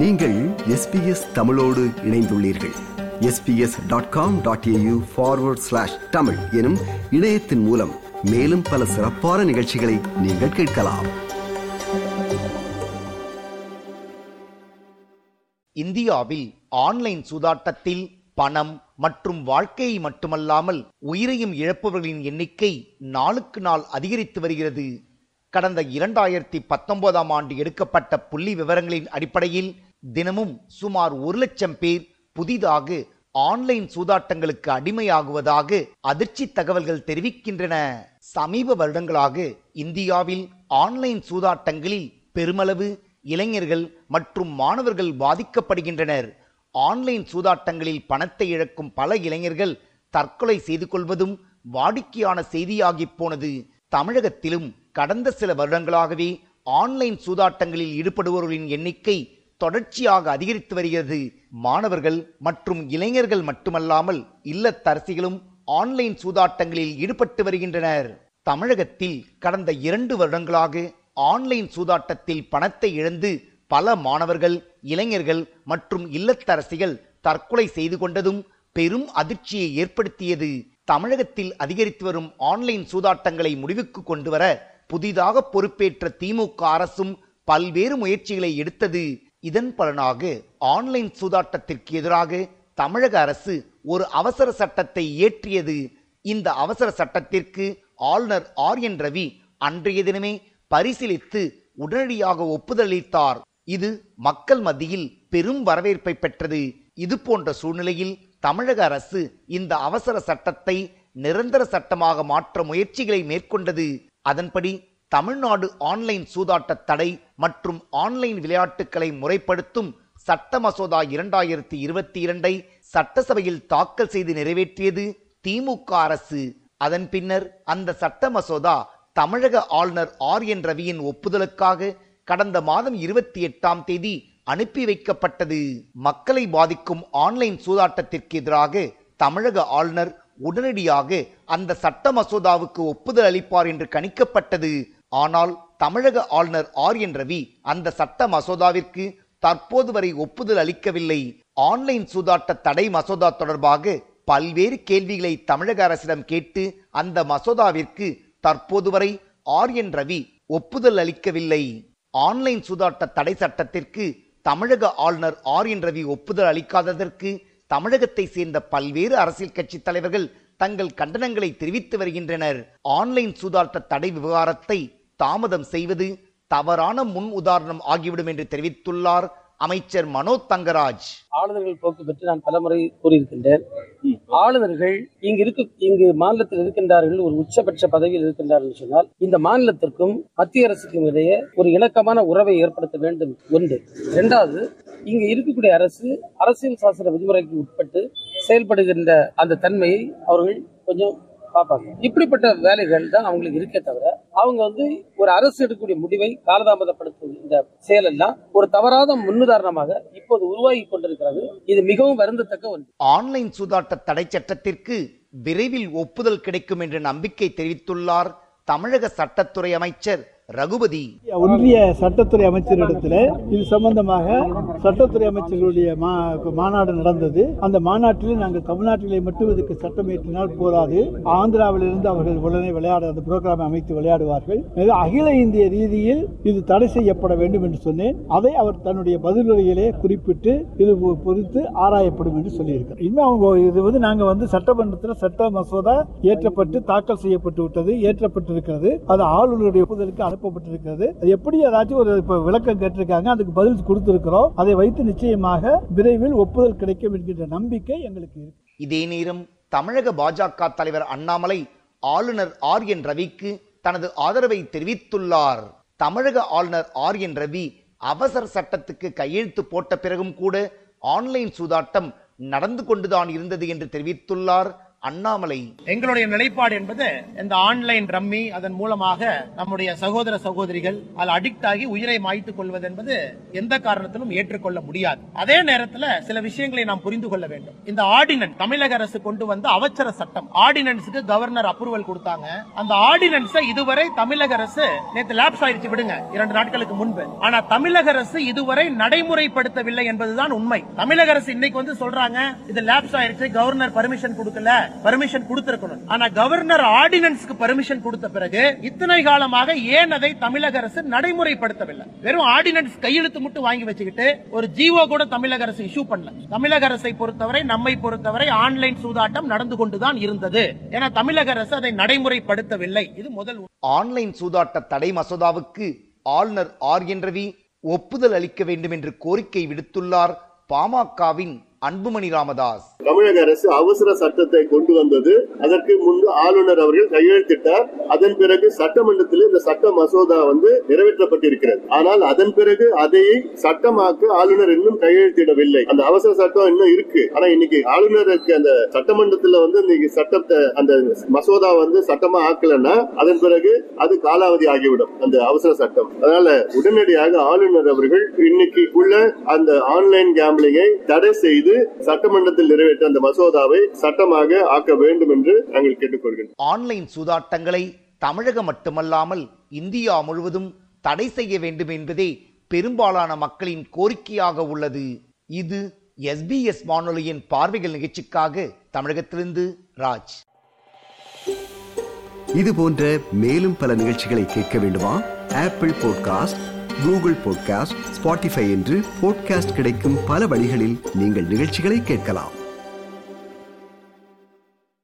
நீங்கள் எஸ்பிஎஸ் தமிழோடு இணைந்துள்ளீர்கள். SBS dot com dot AU forward slash Tamil எனும் இணையத்தின் மூலம் மேலும் பல சிறப்பான நிகழ்ச்சிகளை நீங்கள் கேட்கலாம். இந்தியாவில் ஆன்லைன் சூதாட்டத்தில் பணம் மற்றும் வாழ்க்கையை மட்டுமல்லாமல் உயிரையும் இழப்பவர்களின் எண்ணிக்கை நாளுக்கு நாள் அதிகரித்து வருகிறது. கடந்த இரண்டாயிரத்தி பத்தொன்பதாம் ஆண்டு எடுக்கப்பட்ட புள்ளி விவரங்களின் அடிப்படையில் தினமும் சுமார் ஒரு லட்சம் பேர் புதிதாக ஆன்லைன் சூதாட்டங்களுக்கு அடிமையாகுவதாக அதிர்ச்சி தகவல்கள் தெரிவிக்கின்றன. சமீப வருடங்களாக இந்தியாவில் ஆன்லைன் சூதாட்டங்களில் பெருமளவு இளைஞர்கள் மற்றும் மாணவர்கள் பாதிக்கப்படுகின்றனர். ஆன்லைன் சூதாட்டங்களில் பணத்தை இழக்கும் பல இளைஞர்கள் தற்கொலை செய்து கொள்வதும் வாடிக்கையான செய்தியாகி போனது. தமிழகத்திலும் கடந்த சில வருடங்களாகவே ஆன்லைன் சூதாட்டங்களில் ஈடுபடுபவர்களின் எண்ணிக்கை தொடர்ச்சியாக அதிகரித்து வருகிறது. மாணவர்கள் மற்றும் இளைஞர்கள் மட்டுமல்லாமல் இல்லத்தரசிகளும் ஆன்லைன் சூதாட்டங்களில் ஈடுபட்டு வருகின்றனர். தமிழகத்தில் கடந்த இரண்டு வருடங்களாக ஆன்லைன் சூதாட்டத்தில் பணத்தை இழந்து பல மாணவர்கள் இளைஞர்கள் மற்றும் இல்லத்தரசிகள் தற்கொலை செய்து கொண்டதும் பெரும் அதிர்ச்சியை ஏற்படுத்தியது. தமிழகத்தில் அதிகரித்து வரும் ஆன்லைன் சூதாட்டங்களை முடிவுக்கு கொண்டுவர புதிதாக பொறுப்பேற்ற திமுக அரசும் பல்வேறு முயற்சிகளை எடுத்தது. இதன் பலனாக ஆன்லைன் சூதாட்டத்திற்கு எதிராக தமிழக அரசு ஒரு அவசர சட்டத்தை இயற்றியது. இந்த அவசர சட்டத்திற்கு ஆளுநர் ஆர் என் ரவி அன்றைய தினமே பரிசீலித்து உடனடியாக ஒப்புதலித்தார் இது மக்கள் மத்தியில் பெரும் வரவேற்பை பெற்றது. இது போன்ற சூழ்நிலையில் தமிழக அரசு இந்த அவசர சட்டத்தை நிரந்தர சட்டமாக மாற்ற முயற்சிகளை மேற்கொண்டது. அதன்படி தமிழ்நாடு ஆன்லைன் சூதாட்ட தடை மற்றும் ஆன்லைன் விளையாட்டுகளை முறைப்படுத்தும் சட்ட மசோதா இரண்டாயிரத்தி இருபத்தி இரண்டை சட்டசபையில் தாக்கல் செய்து நிறைவேற்றியது திமுக அரசு. அதன் பின்னர் அந்த சட்ட மசோதா தமிழக ஆளுநர் ஆர் என் ரவியின் ஒப்புதலுக்காக கடந்த மாதம் இருபத்தி எட்டாம் தேதி அனுப்பி வைக்கப்பட்டது. மக்களை பாதிக்கும் ஆன்லைன் சூதாட்டத்திற்கு எதிராக தமிழக ஆளுநர் உடனடியாக அந்த சட்ட மசோதாவுக்கு ஒப்புதல் அளிப்பார் என்று கணிக்கப்பட்டது. ஆனால் தமிழக ஆளுநர் ஆர் என் ரவி அந்த சட்ட மசோதாவிற்கு தற்போது வரை ஒப்புதல் அளிக்கவில்லை. ஆன்லைன் சூதாட்ட தடை மசோதா தொடர்பாக பல்வேறு கேள்விகளை தமிழக அரசிடம் கேட்டு அந்த மசோதாவிற்கு தற்போது வரை ஆர் என் ரவி ஒப்புதல் அளிக்கவில்லை. ஆன்லைன் சூதாட்ட தடை சட்டத்திற்கு தமிழக ஆளுநர் ஆர் என் ரவி ஒப்புதல் அளிக்காததற்கு தமிழகத்தை சேர்ந்த பல்வேறு அரசியல் கட்சி தலைவர்கள் தங்கள் கண்டனங்களை தெரிவித்து வருகின்றனர். ஆன்லைன் சூதாட்ட தடை விவகாரத்தை தாமதம் செய்வது தவறான முன் உதாரணம் ஆகிவிடும் என்று தெரிவித்துள்ளார் அமைச்சர் மனோ தங்கராஜ். ஆளுநர்கள் போக்கு பற்றி நான் பலமுறை கூறியிருக்கின்றேன். ஆளுநர்கள் இங்கு இருக்கு இங்கு மாநிலத்தில் இருக்கின்றார்கள் ஒரு உச்சபட்ச பதவியில் இருக்கின்றார்கள் சொன்னால் இந்த மாநிலத்திற்கும் மத்திய அரசுக்கும் இடையே ஒரு இணக்கமான உறவை ஏற்படுத்த வேண்டும். ஒன்று. இரண்டாவது இங்கு இருக்கக்கூடிய அரசு அரசியல் சாசன விதிமுறைக்கு உட்பட்டு செயல்படுகின்ற அந்த தன்மையை அவர்கள் கொஞ்சம் பார்ப்பாங்க. இப்படிப்பட்ட வேலைகள் தான் அவங்களுக்கு இருக்கே தவிர அவங்க வந்து ஒரு அரசு எடுக்கக்கூடிய முடிவை காலதாமதப்படுத்தும் இந்த செயல் எல்லாம் ஒரு தவறாத முன்னுதாரணமாக இப்போது உருவாகி கொண்டிருக்கிறது. இது மிகவும் வருந்தத்தக்க ஒன்று. ஆன்லைன் சூதாட்ட தடை சட்டத்திற்கு விரைவில் ஒப்புதல் கிடைக்கும் என்று நம்பிக்கை தெரிவித்துள்ளார் தமிழக சட்டத்துறை அமைச்சர் ரகுபதி. ஒன்றிய சட்டத்துறை அமைச்சரிடத்தில் இது சம்பந்தமாக சட்டத்துறை அமைச்சர்களுடைய மா- மாநாடு நடந்தது. அந்த மாநாட்டில் நாங்கள் தமிழ்நாட்டிலே மட்டும் இதுக்கு சட்டம் இயற்றினால் போதாது. ஆந்திராவிலிருந்து அவர்கள் உடனே விளையாட அந்த புரோகிராமை அமைத்து விளையாடுவார்கள். அகில இந்திய ரீதியில் இது தடை செய்யப்பட வேண்டும் என்று சொன்னேன். அதை அவர் தன்னுடைய பதிலுரையிலே குறிப்பிட்டு இது பொ- பொறுத்து ஆராயப்படும் என்று சொல்லியிருக்கார் இன்னும் அவங்க இது வந்து நாங்கள் வந்து சட்டமன்றத்தில் சட்ட மசோதா ஏற்றப்பட்டு தாக்கல் செய்யப்பட்டு விட்டது ஏற்றப்பட்டிருக்கிறது. அது ஆளுநருடைய ஒப்புதலுக்கு அனுப்பப்பட்டிருக்கிறது. அது எப்படி ஏதாச்சும் ஒரு இப்ப விளக்கம் கேட்டிருக்காங்க அதுக்கு பதில் கொடுத்திருக்கிறோம். அதை வைத்து நிச்சயமாக விரைவில் ஒப்புதல் கிடைக்கும் என்கின்ற நம்பிக்கை எங்களுக்கு இருக்கு. இதே நேரம் தமிழக பாஜக தலைவர் அண்ணாமலை ஆளுநர் ஆர் என் ரவிக்கு தனது ஆதரவை தெரிவித்துள்ளார். தமிழக ஆளுநர் ஆர் என் ரவி அவசர சட்டத்துக்கு கையெழுத்து போட்ட பிறகும் கூட ஆன்லைன் சூதாட்டம் நடந்து கொண்டுதான் இருந்தது என்று தெரிவித்துள்ளார். அண்ணாமலை. எங்களுடைய நிலைப்பாடு என்பது இந்த ஆன்லைன் ரம்மி அதன் மூலமாக நம்முடைய சகோதர சகோதரிகள் அதில் அடிக்ட் ஆகி உயிரை மாய்த்துக் கொள்வது என்பது எந்த காரணத்திலும் ஏற்றுக்கொள்ள முடியாது. அதே நேரத்தில் சில விஷயங்களை நாம் புரிந்து கொள்ள வேண்டும். இந்த ஆர்டினன்ஸ் தமிழக அரசு கொண்டு வந்த அவசர சட்டம். ஆர்டினன்ஸுக்கு கவர்னர் அப்ரூவல் கொடுத்தாங்க. அந்த ஆர்டினன்ஸை இதுவரை தமிழக அரசு நேற்று லேப்ஸ் ஆயிடுச்சு விடுங்க. இரண்டு நாட்களுக்கு முன்பு. ஆனா தமிழக அரசு இதுவரை நடைமுறைப்படுத்தவில்லை என்பதுதான் உண்மை. தமிழக அரசு இன்னைக்கு வந்து சொல்றாங்க இது லேப்ஸ் ஆயிடுச்சு கவர்னர் பர்மிஷன் கொடுக்கல. பர்மிஷன் கொடுத்திருக்கணும். ஆனா கவர்னர் ஆர்டினன்ஸ்க்கு பர்மிஷன் கொடுத்த பிறகு இத்தனை காலமாக ஏன் அதை தமிழக அரசு நடைமுறைப்படுத்தவில்லை? வெறும் ஆர்டினன்ஸ் கையெழுத்து மட்டும் வாங்கி வச்சுக்கிட்டு ஒரு ஜிஓ கூட தமிழக அரசு இஷ்யூ பண்ணல. தமிழக அரசை பொறுத்தவரை நம்மை பொறுத்தவரை ஆன்லைன் சூதாட்டம் நடந்து கொண்டுதான் இருந்தது. ஏன்னா தமிழக அரசு அதை நடைமுறைப்படுத்தவில்லை. இது முதல் ஆன்லைன் சூதாட்ட தடை மசோதாவுக்கு ஆளுநர் ஆர். என். ரவி ஒப்புதல் அளிக்க வேண்டும் என்று கோரிக்கை விடுத்துள்ளார் பாமகவின் அன்புமணி ராமதாஸ். தமிழக அரசு அவசர சட்டத்தை கொண்டு வந்தது. அதற்கு முன்பு ஆளுநர் அவர்கள் கையெழுத்திட்டார். அதன் பிறகு சட்டமன்றத்தில் இந்த சட்ட மசோதா வந்து நிறைவேற்றப்பட்டிருக்கிறது. ஆனால் அதன் பிறகு அதை சட்டமாக்க ஆளுநர் இன்னும் கையெழுத்திடவில்லை. அந்த அவசர சட்டம் இன்னும் இருக்கு. ஆனா இன்னைக்கு ஆளுநருக்கு அந்த சட்டமன்றத்துல வந்து இன்னைக்கு சட்டத்தை அந்த மசோதா வந்து சட்டமா ஆக்கலன்னா அதன் பிறகு அது காலாவதி ஆகிவிடும் அந்த அவசர சட்டம். அதனால உடனடியாக ஆளுநர் அவர்கள் இன்னைக்கு உள்ள அந்த ஆன்லைன் கேம்பிளிங்கை தடை செய்து சட்டமன்றத்தில் நிறைவேற்ற அந்த மசோதாவை சட்டமாக ஆக்க வேண்டும் என்று நாங்கள் கேட்டுக்கொள்கிறோம் ஆன்லைன் சூதாட்டங்களை தமிழகம் மட்டுமல்லாமல் இந்தியா முழுவதும் தடை செய்ய வேண்டும் என்பதே பெரும்பாலான மக்களின் கோரிக்கையாக உள்ளது. இது எஸ்பிஎஸ் வானொலியின் பார்வைகள் நிகழ்ச்சிக்காக தமிழகத்திலிருந்து ராஜ். இது போன்ற மேலும் பல நிகழ்ச்சிகளை கேட்க வேண்டுமா? Apple podcast Google podcast Spotify என்று பாட்காஸ்ட் கிடைக்கும் பல வழிகளில் நீங்கள் நிகழ்ச்சிகளை கேட்கலாம்.